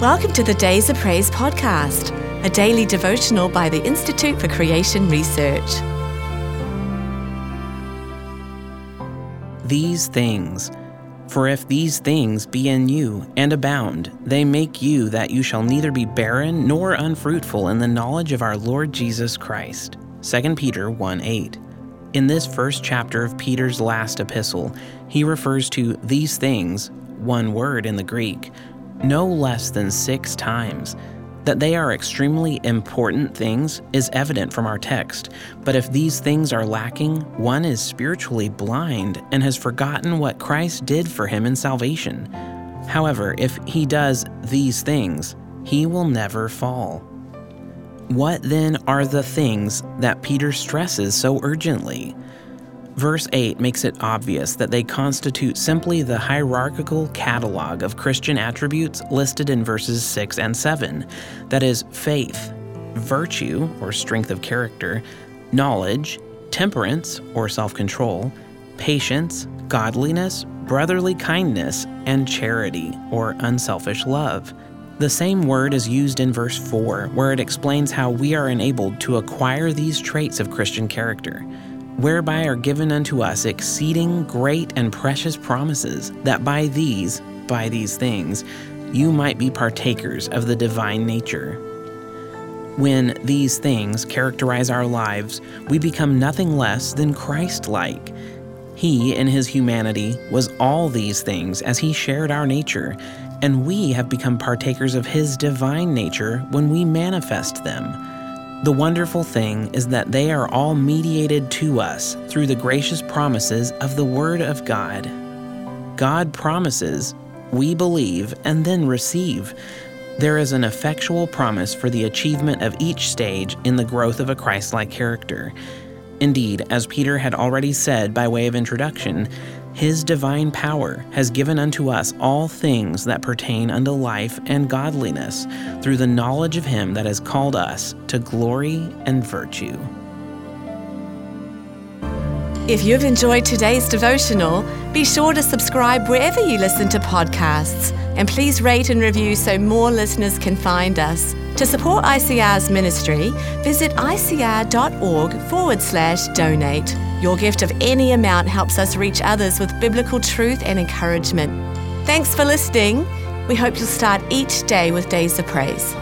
Welcome to the Days of Praise podcast, a daily devotional by the Institute for Creation Research. These things. For if these things be in you and abound, they make you that you shall neither be barren nor unfruitful in the knowledge of our Lord Jesus Christ. 2 Peter 1 8. In this first chapter of Peter's last epistle, he refers to these things, one word in the Greek, no less than six times. That they are extremely important things is evident from our text, but if these things are lacking, one is spiritually blind and has forgotten what Christ did for him in salvation. However, if he does these things, he will never fall. What then are the things that Peter stresses so urgently? Verse 8 makes it obvious that they constitute simply the hierarchical catalog of Christian attributes listed in verses 6 and 7 that is, faith, virtue, or strength of character, knowledge, temperance, or self control, patience, godliness, brotherly kindness, and charity, or unselfish love. The same word is used in verse 4, where it explains how we are enabled to acquire these traits of Christian character whereby are given unto us exceeding great and precious promises, that by these, by these things, you might be partakers of the divine nature. When these things characterize our lives, we become nothing less than Christ like. He, in his humanity, was all these things as he shared our nature, and we have become partakers of his divine nature when we manifest them. The wonderful thing is that they are all mediated to us through the gracious promises of the Word of God. God promises, we believe, and then receive. There is an effectual promise for the achievement of each stage in the growth of a Christ like character. Indeed, as Peter had already said by way of introduction, his divine power has given unto us all things that pertain unto life and godliness through the knowledge of him that has called us to glory and virtue. If you've enjoyed today's devotional, be sure to subscribe wherever you listen to podcasts and please rate and review so more listeners can find us. To support ICR's ministry, visit icr.org forward slash donate. Your gift of any amount helps us reach others with biblical truth and encouragement. Thanks for listening. We hope you'll start each day with days of praise.